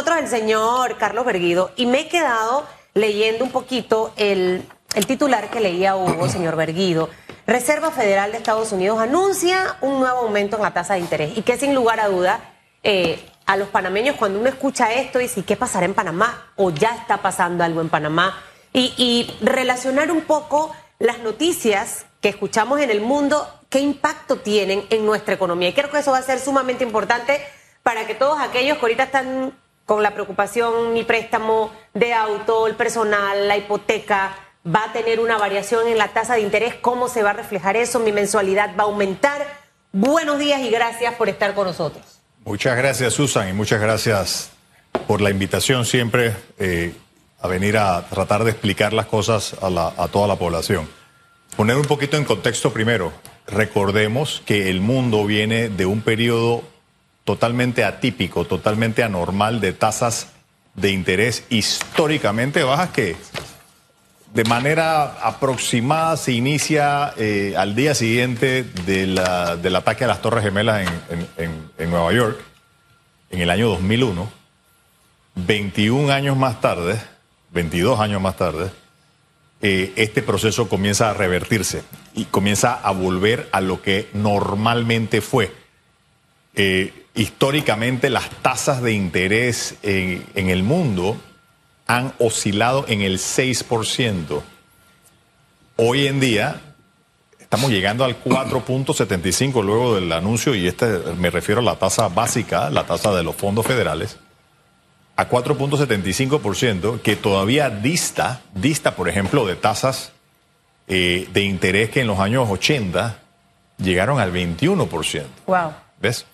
nosotros el señor Carlos Berguido y me he quedado leyendo un poquito el, el titular que leía Hugo, señor Berguido. Reserva Federal de Estados Unidos anuncia un nuevo aumento en la tasa de interés y que sin lugar a duda eh, a los panameños cuando uno escucha esto dice ¿qué pasará en Panamá? O ya está pasando algo en Panamá. Y, y relacionar un poco las noticias que escuchamos en el mundo, qué impacto tienen en nuestra economía. Y creo que eso va a ser sumamente importante para que todos aquellos que ahorita están con la preocupación, mi préstamo de auto, el personal, la hipoteca, va a tener una variación en la tasa de interés, cómo se va a reflejar eso, mi mensualidad va a aumentar. Buenos días y gracias por estar con nosotros. Muchas gracias, Susan, y muchas gracias por la invitación siempre eh, a venir a tratar de explicar las cosas a, a toda la población. Poner un poquito en contexto primero. Recordemos que el mundo viene de un periodo totalmente atípico, totalmente anormal de tasas de interés históricamente bajas que de manera aproximada se inicia eh, al día siguiente de la, del ataque a las Torres Gemelas en, en, Nueva York, en el año 2001. 21 años más tarde, 22 años más tarde, eh, este proceso comienza a revertirse y comienza a volver a lo que normalmente fue. Eh, históricamente las tasas de interés en, en el mundo han oscilado en el 6%. Hoy en día estamos llegando al 4.75 luego del anuncio, y este me refiero a la tasa básica, la tasa de los fondos federales, a 4.75%, que todavía dista, dista, por ejemplo, de tasas eh, de interés que en los años 80 llegaron al 21%. Wow. ¿Ves?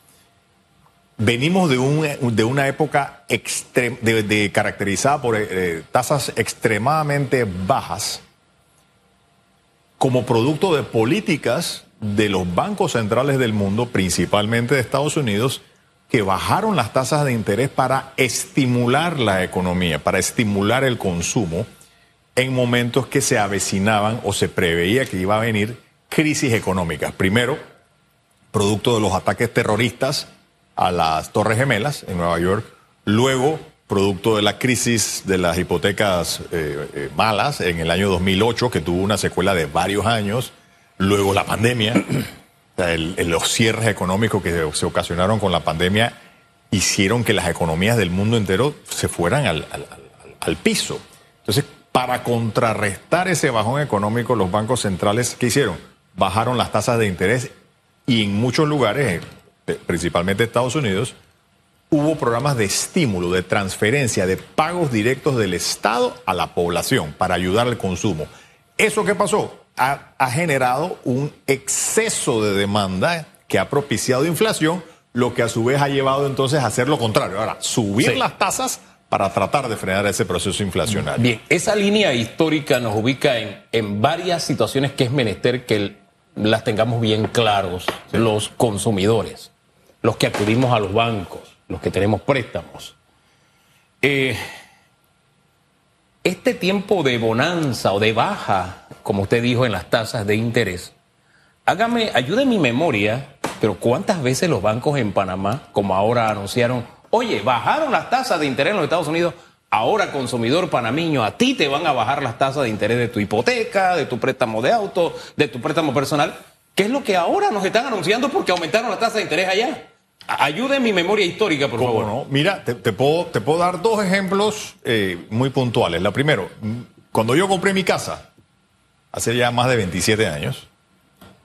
Venimos de, un, de una época de, caracterizada por eh, tasas extremadamente bajas como producto de políticas de los bancos centrales del mundo, principalmente de Estados Unidos, que bajaron las tasas de interés para estimular la economía, para estimular el consumo en momentos que se avecinaban o se preveía que iba a venir crisis económicas. Primero, producto de los ataques terroristas a las Torres Gemelas en Nueva York, luego producto de la crisis de las hipotecas eh, eh, malas en el año 2008, que tuvo una secuela de varios años, luego la pandemia, el, el, los cierres económicos que se ocasionaron con la pandemia hicieron que las economías del mundo entero se fueran al, al, piso. Entonces, para contrarrestar ese bajón económico, los bancos centrales, ¿qué hicieron? Bajaron las tasas de interés y en muchos lugares, principalmente Estados Unidos, hubo programas de estímulo, de transferencia, de pagos directos del Estado a la población para ayudar al consumo. ¿Eso qué pasó? Ha, ha, generado un exceso de demanda que ha propiciado inflación, lo que a su vez ha llevado entonces a hacer lo contrario. Ahora, subir sí. las tasas para tratar de frenar ese proceso inflacionario. Bien, esa línea histórica nos ubica en, en varias situaciones que es menester que el, las tengamos bien claros sí. los consumidores, los que acudimos a los bancos, los que tenemos préstamos. Eh, este tiempo de bonanza o de baja, como usted dijo, en las tasas de interés, hágame, ayude mi memoria, pero ¿cuántas veces los bancos en Panamá, como ahora anunciaron, oye, bajaron las tasas de interés en los Estados Unidos, ahora consumidor panameño, a ti te van a bajar las tasas de interés de tu hipoteca, de tu préstamo de auto, de tu préstamo personal? ¿Qué es lo que ahora nos están anunciando porque aumentaron las tasas de interés allá? Ayude mi memoria histórica, por favor. No? Mira, te, te, puedo, te puedo dar dos ejemplos eh, muy puntuales. La primero, cuando yo compré mi casa, hace ya más de 27 años,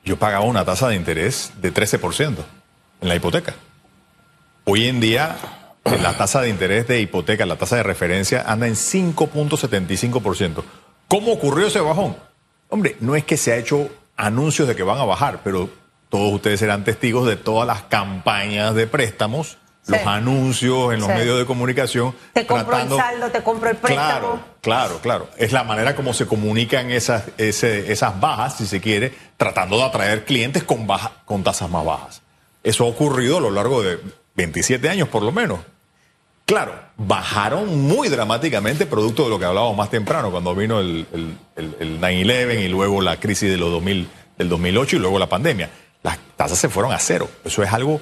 yo pagaba una tasa de interés de 13% en la hipoteca. Hoy en día, la tasa de interés de hipoteca, la tasa de referencia, anda en 5.75%. ¿Cómo ocurrió ese bajón? Hombre, no es que se ha hecho anuncios de que van a bajar, pero todos ustedes serán testigos de todas las campañas de préstamos, sí. los anuncios en los sí. medios de comunicación. Te compro tratando... el saldo, te compro el préstamo. Claro, claro, claro. Es la manera como se comunican esas, ese, esas bajas, si se quiere, tratando de atraer clientes con, baja, con tasas más bajas. Eso ha ocurrido a lo largo de 27 años por lo menos. Claro, bajaron muy dramáticamente producto de lo que hablábamos más temprano, cuando vino el, el, el, el 9-11 y luego la crisis de los 2000, del 2008 y luego la pandemia las tasas se fueron a cero. Eso es algo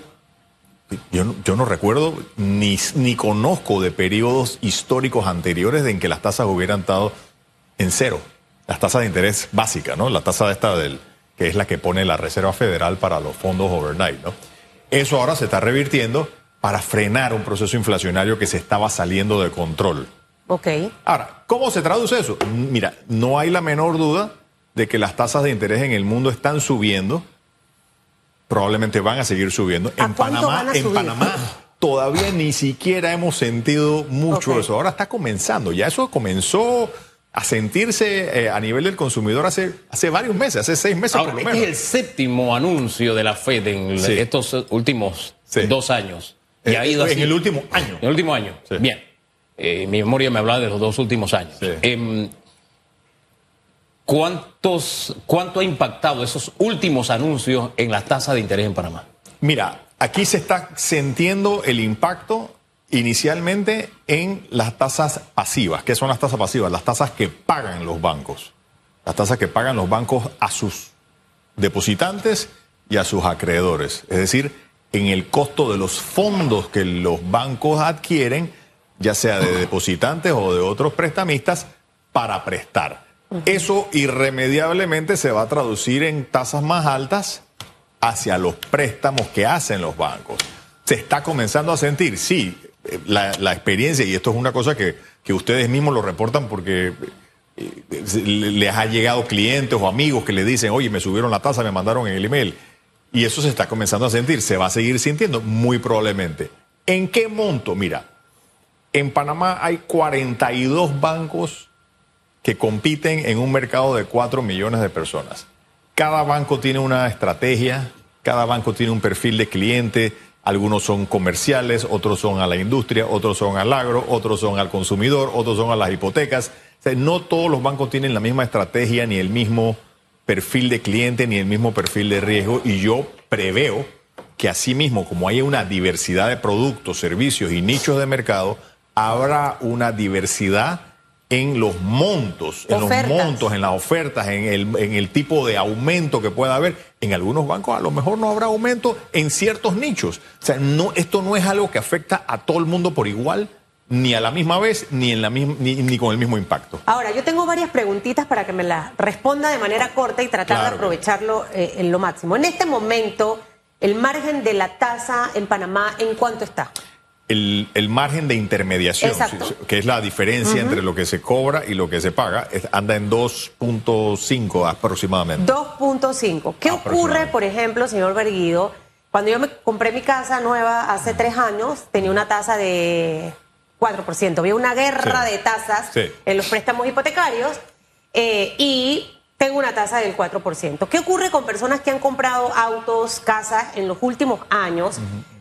yo no, yo no recuerdo ni, conozco de periodos históricos anteriores en que las tasas hubieran estado en cero. Las tasas de interés básicas, ¿no? La tasa esta del, que es la que pone la Reserva Federal para los fondos overnight, ¿no? Eso ahora se está revirtiendo para frenar un proceso inflacionario que se estaba saliendo de control. Ok. Ahora, ¿cómo se traduce eso? Mira, no hay la menor duda de que las tasas de interés en el mundo están subiendo. Probablemente van a seguir subiendo. ¿A En Panamá, van a en subir? Panamá todavía ni siquiera hemos sentido mucho eso. Ahora está comenzando. Ya eso comenzó a sentirse eh, a nivel del consumidor hace, hace varios meses, hace seis meses Ahora, por lo este es el séptimo anuncio de la Fed en Sí. estos últimos Sí. dos años. Y Eh, ha ido en el último año. En el último año. Sí. Bien. Eh, mi memoria me hablaba de los dos últimos años. Sí. Em, ¿cuántos, ¿Cuánto ha impactado esos últimos anuncios en las tasas de interés en Panamá? Mira, aquí se está sintiendo el impacto inicialmente en las tasas pasivas. ¿Qué son las tasas pasivas? Las tasas que pagan los bancos. Las tasas que pagan los bancos a sus depositantes y a sus acreedores. Es decir, en el costo de los fondos que los bancos adquieren, ya sea de depositantes o de otros prestamistas, para prestar. Eso irremediablemente se va a traducir en tasas más altas hacia los préstamos que hacen los bancos. Se está comenzando a sentir, sí, eh, la, la experiencia, y esto es una cosa que, que ustedes mismos lo reportan porque eh, le- les ha llegado clientes o amigos que le dicen, oye, me subieron la tasa, me mandaron en el email. Y eso se está comenzando a sentir, se va a seguir sintiendo, muy probablemente. ¿En qué monto? Mira, en Panamá hay 42 bancos que compiten en un mercado de 4 millones de personas. Cada banco tiene una estrategia, cada banco tiene un perfil de cliente, algunos son comerciales, otros son a la industria, otros son al agro, otros son al consumidor, otros son a las hipotecas. No todos los bancos tienen la misma estrategia, ni el mismo perfil de cliente, ni el mismo perfil de riesgo, y yo preveo que asimismo, como hay una diversidad de productos, servicios y nichos de mercado, habrá una diversidad en los montos, en los montos, en las ofertas, en el, en el tipo de aumento que pueda haber. En algunos bancos a lo mejor no habrá aumento en ciertos nichos. O sea, no, esto no es algo que afecta a todo el mundo por igual, ni a la misma vez, ni, en la misma, ni, ni con el mismo impacto. Ahora, yo tengo varias preguntitas para que me las responda de manera corta y tratar Claro. de aprovecharlo eh, en lo máximo. En este momento, el margen de la tasa en Panamá, ¿en cuánto está? El, el margen de intermediación, Exacto. que es la diferencia entre lo que se cobra y lo que se paga, anda en 2.5 aproximadamente. 2.5. ¿Qué ocurre, por ejemplo, señor Berguido? Cuando yo me compré mi casa nueva hace tres años, tenía una tasa de 4%. Había una guerra Sí. de tasas Sí. en los préstamos hipotecarios eh, y tengo una tasa del 4%. ¿Qué ocurre con personas que han comprado autos, casas en los últimos años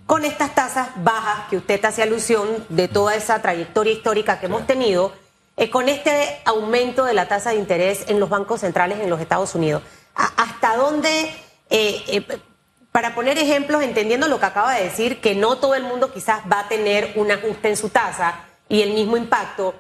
con estas tasas bajas que usted hace alusión de toda esa trayectoria histórica que hemos tenido? eh, con este aumento de la tasa de interés en los bancos centrales en los Estados Unidos. ¿A- ¿Hasta dónde, eh, eh, para poner ejemplos, entendiendo lo que acaba de decir, que no todo el mundo quizás va a tener un ajuste en su tasa y el mismo impacto,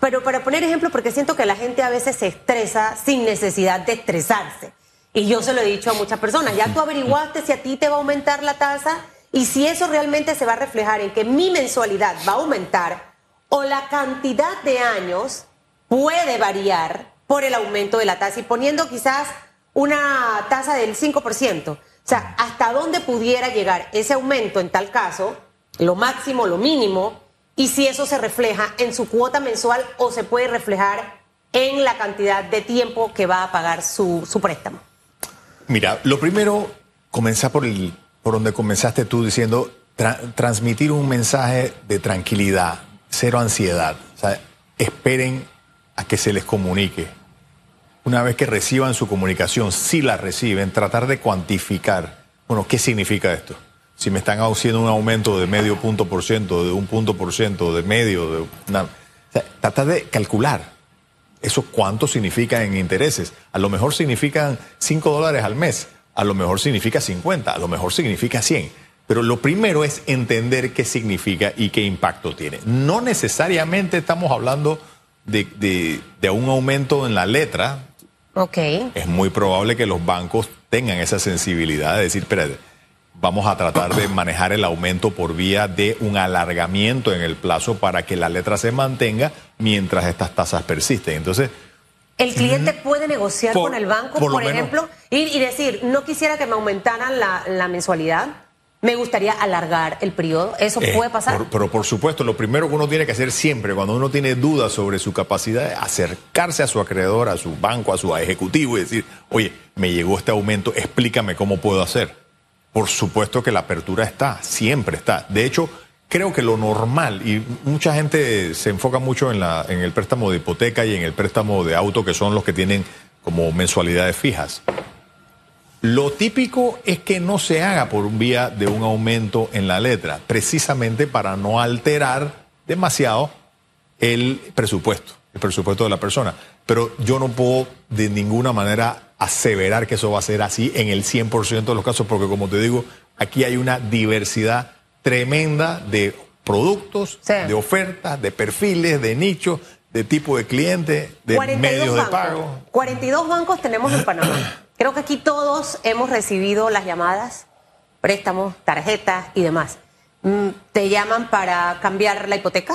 pero para poner ejemplos, porque siento que la gente a veces se estresa sin necesidad de estresarse. Y yo se lo he dicho a muchas personas, ya tú averiguaste si a ti te va a aumentar la tasa y si eso realmente se va a reflejar en que mi mensualidad va a aumentar o la cantidad de años puede variar por el aumento de la tasa y poniendo quizás una tasa del 5%. O sea, ¿hasta dónde pudiera llegar ese aumento en tal caso? Lo máximo, lo mínimo, y si eso se refleja en su cuota mensual o se puede reflejar en la cantidad de tiempo que va a pagar su, su préstamo. Mira, lo primero, comenzar por, el, por donde comenzaste tú diciendo, tra- transmitir un mensaje de tranquilidad, cero ansiedad. O sea, esperen a que se les comunique. Una vez que reciban su comunicación, si la reciben, tratar de cuantificar, bueno, ¿qué significa esto? Si me están haciendo un aumento de medio punto por ciento, de un punto por ciento, de medio, de una... O sea, tratar de calcular. ¿Eso cuánto significa en intereses? A lo mejor significan 5 dólares al mes, a lo mejor significa 50, a lo mejor significa 100. Pero lo primero es entender qué significa y qué impacto tiene. No necesariamente estamos hablando de, de- de un aumento en la letra. Ok. Es muy probable que los bancos tengan esa sensibilidad de decir, espérate, vamos a tratar de manejar el aumento por vía de un alargamiento en el plazo para que la letra se mantenga mientras estas tasas persisten. Entonces, el cliente puede negociar Por- con el banco, por por, lo menos. ejemplo, y, y decir, no quisiera que me aumentaran la, la mensualidad, me gustaría alargar el periodo. ¿Eso Eh, puede pasar? por- pero por supuesto, lo primero que uno tiene que hacer siempre, cuando uno tiene dudas sobre su capacidad, es acercarse a su acreedor, a su banco, a su ejecutivo y decir, oye, me llegó este aumento, explícame cómo puedo hacer. Por supuesto que la apertura está, siempre está. De hecho, creo que lo normal, y mucha gente se enfoca mucho en, la, en el préstamo de hipoteca y en el préstamo de auto, que son los que tienen como mensualidades fijas. Lo típico es que no se haga por vía de un aumento en la letra, precisamente para no alterar demasiado el presupuesto, el presupuesto de la persona. Pero yo no puedo de ninguna manera aseverar que eso va a ser así en el 100% de los casos, porque como te digo, aquí hay una diversidad tremenda de productos, Sí. de ofertas, de perfiles, de nichos, de tipo de cliente, de 42 medios de pago. 42 bancos tenemos en Panamá. Creo que aquí todos hemos recibido las llamadas, préstamos, tarjetas y demás. Mm, ¿Te llaman para cambiar la hipoteca?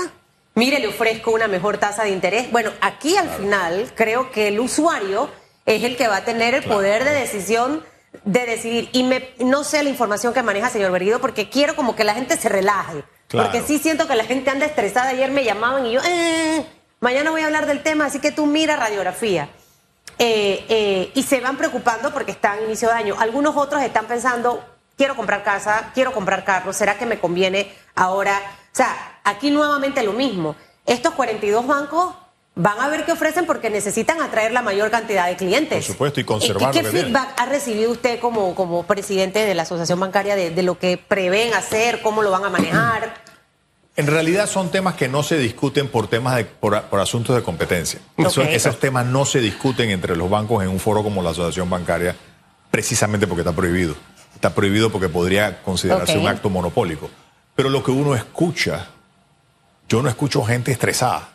Mire, le ofrezco una mejor tasa de interés. Bueno, aquí al final creo que el usuario es el que va a tener el poder de decisión de decidir. Y me, no sé la información que maneja señor Berguido porque quiero como que la gente se relaje. Claro. Porque sí siento que la gente anda estresada. Ayer me llamaban y yo, eh, mañana voy a hablar del tema, así que tú mira radiografía. Eh, eh, y se van preocupando porque están inicio de año. Algunos otros están pensando, quiero comprar casa, quiero comprar carro, ¿será que me conviene ahora? O sea, aquí nuevamente lo mismo. Estos 42 bancos van a ver qué ofrecen porque necesitan atraer la mayor cantidad de clientes. Por supuesto, y conservar ¿Qué tienen. feedback ha recibido usted como, como presidente de la Asociación Bancaria de, de lo que prevén hacer, cómo lo van a manejar? En realidad son temas que no se discuten por temas de, por, por asuntos de competencia. Eso- esos temas no se discuten entre los bancos en un foro como la Asociación Bancaria, precisamente porque está prohibido. Está prohibido porque podría considerarse un acto monopólico. Pero lo que uno escucha, yo no escucho gente estresada.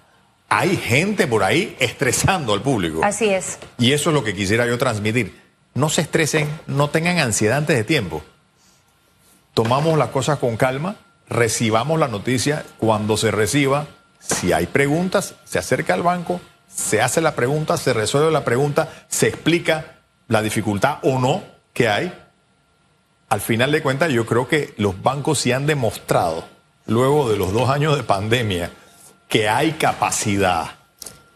Hay gente por ahí estresando al público. Así es. Y eso es lo que quisiera yo transmitir. No se estresen, no tengan ansiedad antes de tiempo. Tomamos las cosas con calma, recibamos la noticia. Cuando se reciba, si hay preguntas, se acerca al banco, se hace la pregunta, se resuelve la pregunta, se explica la dificultad o no que hay. Al final de cuentas, yo creo que los bancos sí han demostrado, luego de los dos años de pandemia, que hay capacidad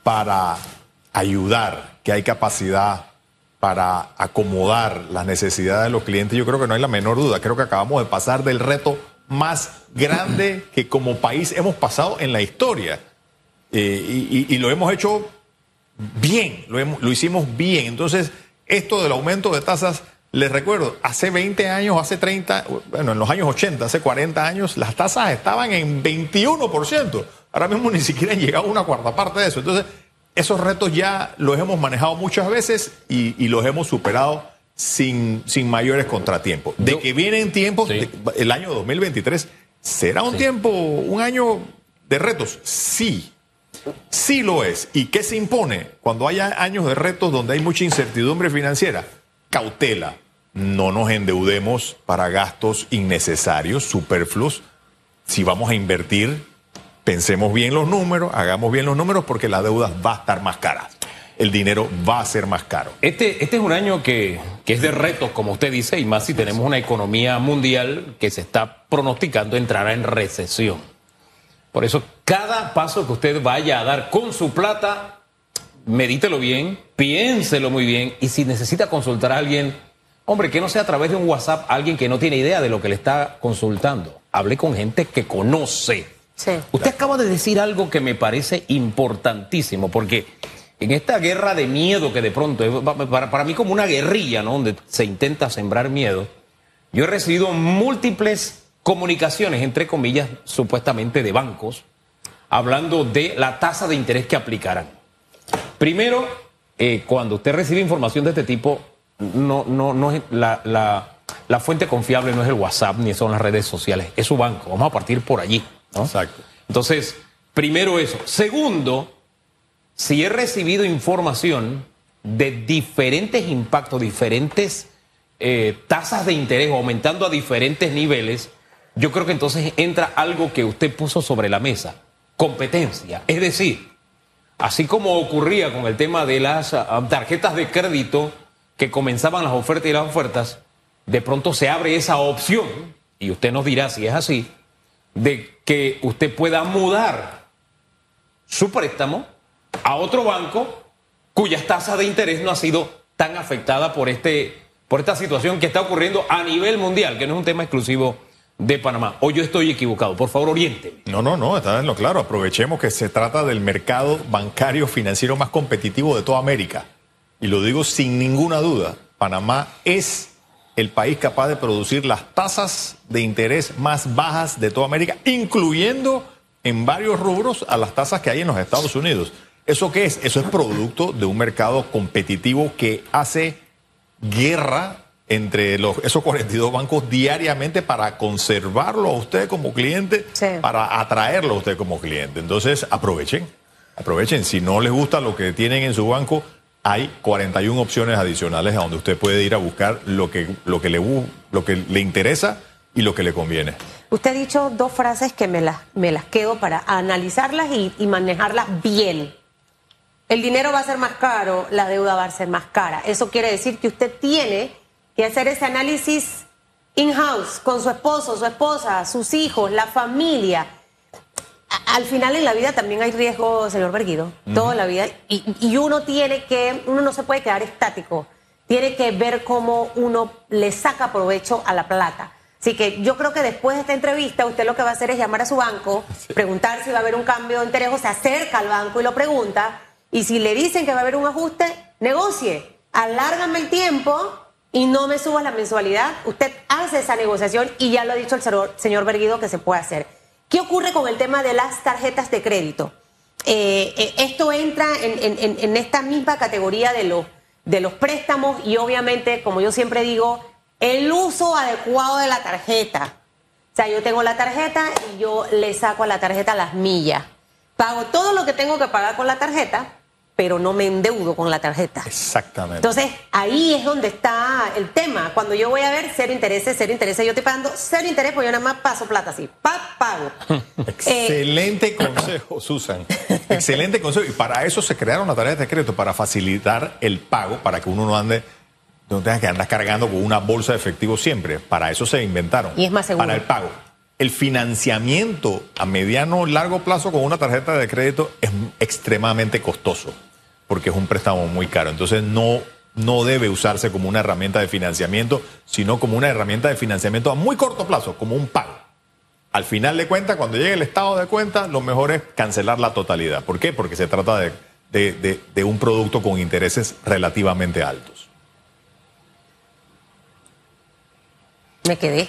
para ayudar, que hay capacidad para acomodar las necesidades de los clientes, yo creo que no hay la menor duda. Creo que acabamos de pasar del reto más grande que como país hemos pasado en la historia. Eh, y, lo hemos hecho bien, lo, hicimos bien. Entonces, esto del aumento de tasas, les recuerdo, hace 20 años, hace 30, bueno, en los años 80, hace 40 años, las tasas estaban en 21%. Ahora mismo ni siquiera han llegado a una cuarta parte de eso. Entonces, esos retos ya los hemos manejado muchas veces y los hemos superado sin, sin mayores contratiempos. De Yo- que vienen tiempos, Sí. de- el año 2023, ¿será un Sí. tiempo, un año de retos? Sí. Sí lo es. ¿Y qué se impone cuando haya años de retos donde hay mucha incertidumbre financiera? Cautela. No nos endeudemos para gastos innecesarios, superfluos. Si vamos a invertir, pensemos bien los números, hagamos bien los números porque la deuda va a estar más cara. El dinero va a ser más caro. Este, este es un año que, que es de retos, como usted dice, y más si tenemos una economía mundial que se está pronosticando entrará en recesión. Por eso, cada paso que usted vaya a dar con su plata, medítelo bien, piénselo muy bien, y si necesita consultar a alguien, hombre, que no sea a través de un WhatsApp, alguien que no tiene idea de lo que le está consultando. Hable con gente que conoce. Sí. Usted acaba de decir algo que me parece importantísimo, porque en esta guerra de miedo que de pronto, es para, para mí como una guerrilla, ¿no? Donde se intenta sembrar miedo, yo he recibido múltiples comunicaciones, entre comillas, supuestamente de bancos, hablando de la tasa de interés que aplicarán. Primero, eh, cuando usted recibe información de este tipo, no, no, no es la, la- la fuente confiable no es el WhatsApp ni son las redes sociales, es su banco. Vamos a partir por allí. ¿no? Exacto. Entonces, primero eso. Segundo, si he recibido información de diferentes impactos, diferentes eh, tasas de interés aumentando a diferentes niveles, yo creo que entonces entra algo que usted puso sobre la mesa, competencia. Es decir, así como ocurría con el tema de las ah, tarjetas de crédito que comenzaban las ofertas y las ofertas, de pronto se abre esa opción, y usted nos dirá si es así, de que usted pueda mudar su préstamo a otro banco cuyas tasas de interés no ha sido tan afectada por, este, por esta situación que está ocurriendo a nivel mundial, que no es un tema exclusivo de Panamá. O yo estoy equivocado. Por favor, oriente. No, no, no, está en lo claro. Aprovechemos que se trata del mercado bancario financiero más competitivo de toda América. Y lo digo sin ninguna duda. Panamá es el país capaz de producir las tasas de interés más bajas de toda América, incluyendo en varios rubros a las tasas que hay en los Estados Unidos. ¿Eso qué es? Eso es producto de un mercado competitivo que hace guerra entre los, esos 42 bancos diariamente para conservarlo a usted como cliente, para atraerlo a usted como cliente. Entonces, aprovechen, aprovechen. Si no les gusta lo que tienen en su banco, hay 41 opciones adicionales a donde usted puede ir a buscar lo que, lo que, le, lo que le interesa y lo que le conviene. Usted ha dicho dos frases que me las, me las quedo para analizarlas y, y manejarlas bien. El dinero va a ser más caro, la deuda va a ser más cara. Eso quiere decir que usted tiene que hacer ese análisis in-house con su esposo, su esposa, sus hijos, la familia. Al final en la vida también hay riesgo, señor Berguido, toda la vida. Y, uno tiene que, uno no se puede quedar estático. Tiene que ver cómo uno le saca provecho a la plata. Así que yo creo que después de esta entrevista, usted lo que va a hacer es llamar a su banco, preguntar si va a haber un cambio de interés, o se acerca al banco y lo pregunta. Y si le dicen que va a haber un ajuste, negocie, alárgame el tiempo y no me subas la mensualidad, usted hace esa negociación y ya lo ha dicho el señor Berguido que se puede hacer. ¿Qué ocurre con el tema de las tarjetas de crédito? Eh, eh, esto entra en, esta misma categoría de los, de los préstamos y obviamente, como yo siempre digo, el uso adecuado de la tarjeta. O sea, yo tengo la tarjeta y yo le saco a la tarjeta las millas. Pago todo lo que tengo que pagar con la tarjeta pero no me endeudo con la tarjeta. Exactamente. Entonces, ahí es donde está el tema. Cuando yo voy a ver cero intereses, cero intereses, yo estoy pagando cero interés, pues yo nada más paso plata así, pa, pago. Excelente consejo, Susan. Excelente consejo. Y para eso se crearon las tarjetas de crédito, para facilitar el pago, para que uno no ande no tenga que andar cargando con una bolsa de efectivo siempre. Para eso se inventaron. Y es más seguro. Para el pago. El financiamiento a mediano o largo plazo con una tarjeta de crédito es extremadamente costoso porque es un préstamo muy caro. Entonces no, no debe usarse como una herramienta de financiamiento, sino como una herramienta de financiamiento a muy corto plazo, como un pago. Al final de cuentas, cuando llegue el estado de cuenta, lo mejor es cancelar la totalidad. ¿Por qué? Porque se trata de, de un producto con intereses relativamente altos. Me quedé.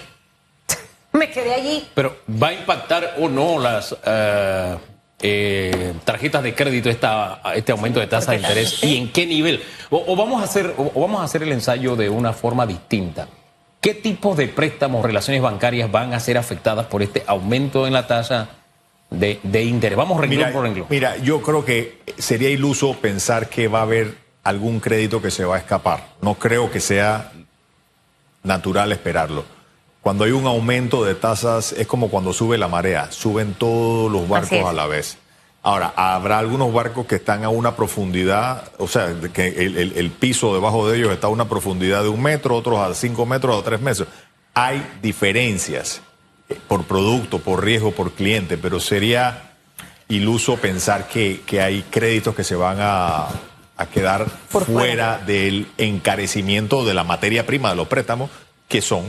Me quedé allí. Pero ¿va a impactar o no las... Eh, eh, tarjetas de crédito esta, este aumento de tasa de interés y en qué nivel. O, vamos a hacer, o, vamos a hacer el ensayo de una forma distinta. ¿Qué tipo de préstamos, relaciones bancarias van a ser afectadas por este aumento en la tasa de, interés? Vamos renglón por renglón. Mira, yo creo que sería iluso pensar que va a haber algún crédito que se va a escapar. No creo que sea natural esperarlo. Cuando hay un aumento de tasas es como cuando sube la marea, suben todos los barcos a la vez. Ahora, habrá algunos barcos que están a una profundidad, o sea, que el, piso debajo de ellos está a una profundidad de un metro, otros a cinco metros o tres metros. Hay diferencias eh, por producto, por riesgo, por cliente, pero sería iluso pensar que, hay créditos que se van a, quedar fuera del encarecimiento de la materia prima de los préstamos, que son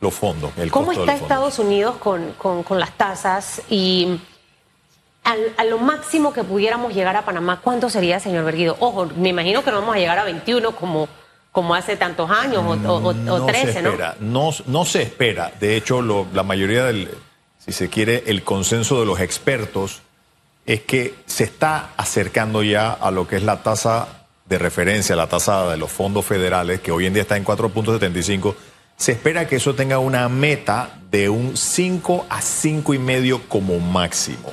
los fondos. El ¿Cómo está Estados Unidos con, las tasas y a lo máximo que pudiéramos llegar a Panamá, ¿cuánto sería, señor Berguido? Ojo, me imagino que no vamos a llegar a 21 como, como hace tantos años o, no 13, se espera, ¿no? ¿no? se espera. De hecho, la mayoría del, si se quiere, el consenso de los expertos es que se está acercando ya a lo que es la tasa de referencia, la tasa de los fondos federales, que hoy en día está en 4.75 se espera que eso tenga una meta de un 5 a 5 y medio como máximo.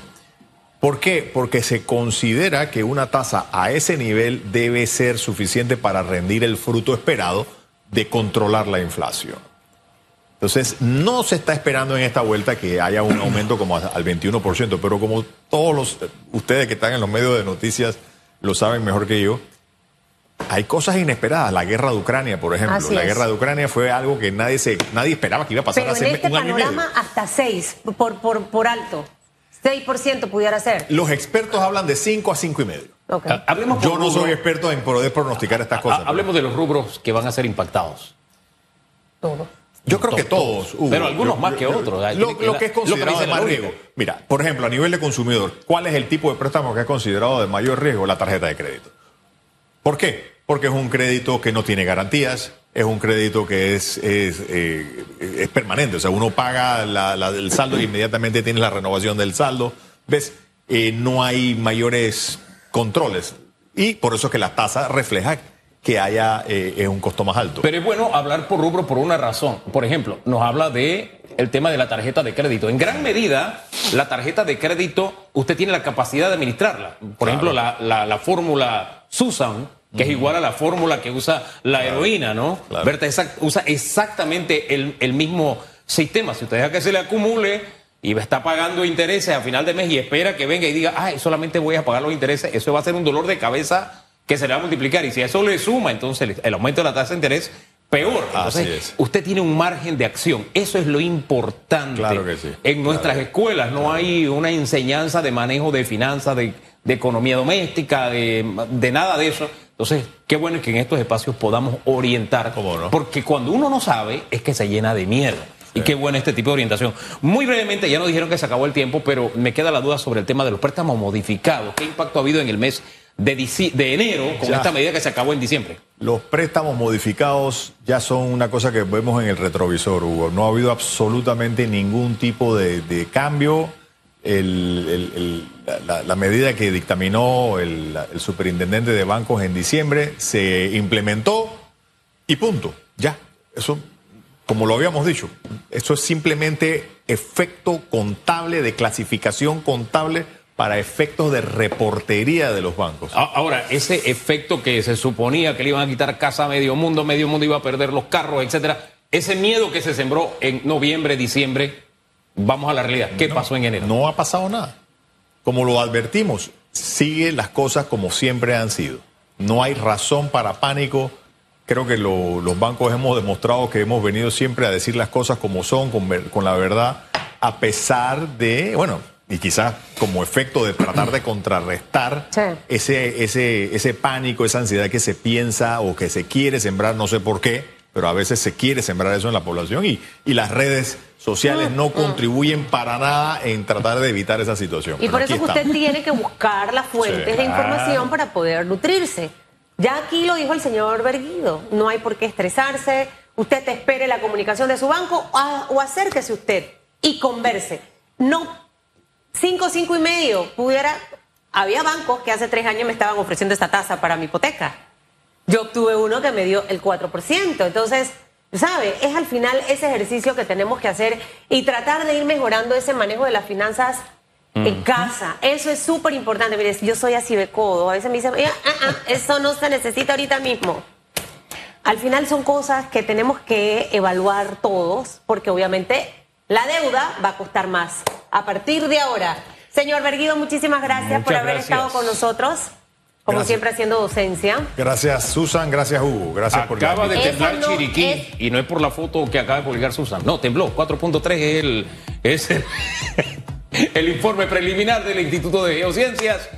¿Por qué? Porque se considera que una tasa a ese nivel debe ser suficiente para rendir el fruto esperado de controlar la inflación. Entonces, no se está esperando en esta vuelta que haya un aumento como al 21%, pero como todos los, ustedes que están en los medios de noticias lo saben mejor que yo, hay cosas inesperadas. La guerra de Ucrania, por ejemplo. Así la es. guerra de Ucrania fue algo que nadie se, nadie esperaba que iba a pasar Pero en hace este un año y medio. panorama hasta 6 por, por, por alto. 6% pudiera ser. Los expertos hablan de 5 a 5 y medio. Ok. Ha- Hablemos Yo no soy experto en poder pronosticar estas cosas. Ha- Hablemos de los rubros que van a ser impactados. Todo. Yo creo que Todos, todos. Hugo. Pero algunos Yo- más que otros. Lo, que lo dar- que es que considerado de lógica. riesgo. Mira, por ejemplo, a nivel de consumidor, ¿cuál es el tipo de préstamo que es considerado de mayor riesgo? La tarjeta de crédito. ¿Por qué? Porque es un crédito que no tiene garantías, es un crédito que es, es, eh, es permanente. O sea, uno paga la- la- el saldo y inmediatamente tienes la renovación del saldo. ¿Ves? Eh, no hay mayores controles. Y por eso es que la tasa refleja que haya eh, un costo más alto. Pero es bueno hablar por rubro por una razón. Por ejemplo, nos habla de el tema de la tarjeta de crédito. En gran medida, la tarjeta de crédito, usted tiene la capacidad de administrarla. Por ejemplo, la, la- la fórmula Susan, que es igual a la fórmula que usa la heroína, ¿no? Claro. Berta exact- usa exactamente el, el mismo sistema. Si usted deja que se le acumule y está pagando intereses a final de mes y espera que venga y diga, ay, solamente voy a pagar los intereses, eso va a ser un dolor de cabeza que se le va a multiplicar. Y si a eso le suma, entonces el- aumento de la tasa de interés, peor. Así es. usted tiene un margen de acción. Eso es lo importante. Claro que sí. En nuestras escuelas no hay una enseñanza de manejo de finanzas, de, de economía doméstica, de, de nada de eso. Entonces, qué bueno que en estos espacios podamos orientar. ¿Cómo no? Porque cuando uno no sabe, es que se llena de mierda. Y qué bueno este tipo de orientación. Muy brevemente, ya nos dijeron que se acabó el tiempo, pero me queda la duda sobre el tema de los préstamos modificados. ¿Qué impacto ha habido en el mes de, de enero con Ya. esta medida que se acabó en diciembre? Los préstamos modificados ya son una cosa que vemos en el retrovisor, Hugo. No ha habido absolutamente ningún tipo de, de cambio. La, medida que dictaminó el, el superintendente de bancos en diciembre se implementó y punto. Ya. Eso, como lo habíamos dicho, eso es simplemente efecto contable, de clasificación contable para efectos de reportería de los bancos. Ahora, ese efecto que se suponía que le iban a quitar casa a medio mundo, medio mundo iba a perder los carros, etcétera, ese miedo que se sembró en noviembre, diciembre, vamos a la realidad. ¿Qué pasó en enero? No ha pasado nada. Como lo advertimos, sigue las cosas como siempre han sido. No hay razón para pánico. Creo que lo- los bancos hemos demostrado que hemos venido siempre a decir las cosas como son, con, la verdad, a pesar de, bueno, y quizás como efecto de tratar de contrarrestar Sí. ese, ese, ese pánico, esa ansiedad que se piensa o que se quiere sembrar, no sé por qué, pero a veces se quiere sembrar eso en la población y, y las redes sociales no contribuyen para nada en tratar de evitar esa situación. Y Pero por eso que usted estamos. tiene que buscar las fuentes Sí, de información para poder nutrirse. Ya aquí lo dijo el señor Berguido, no hay por qué estresarse, usted te espere la comunicación de su banco o, o acérquese usted y converse. No, cinco, cinco y medio, pudiera... Había bancos que hace tres años me estaban ofreciendo esta tasa para mi hipoteca. Yo obtuve uno que me dio el 4%. Entonces, ¿sabe? Es al final ese ejercicio que tenemos que hacer y tratar de ir mejorando ese manejo de las finanzas en casa. Eso es súper importante. Mire, yo soy así de codo. A veces me dicen, "Eh, ah, ah, eso no se necesita ahorita mismo. Al final son cosas que tenemos que evaluar todos, porque obviamente la deuda va a costar más a partir de ahora. Señor Berguido, muchísimas gracias por haber gracias. estado con nosotros, como Gracias. siempre haciendo docencia. Gracias, Susan. Gracias, Hugo. Gracias por la Acaba de temblar no Chiriquí es- y no es por la foto que acaba de publicar Susan. No, tembló. 4.3 es el, es el, el informe preliminar del Instituto de Geociencias.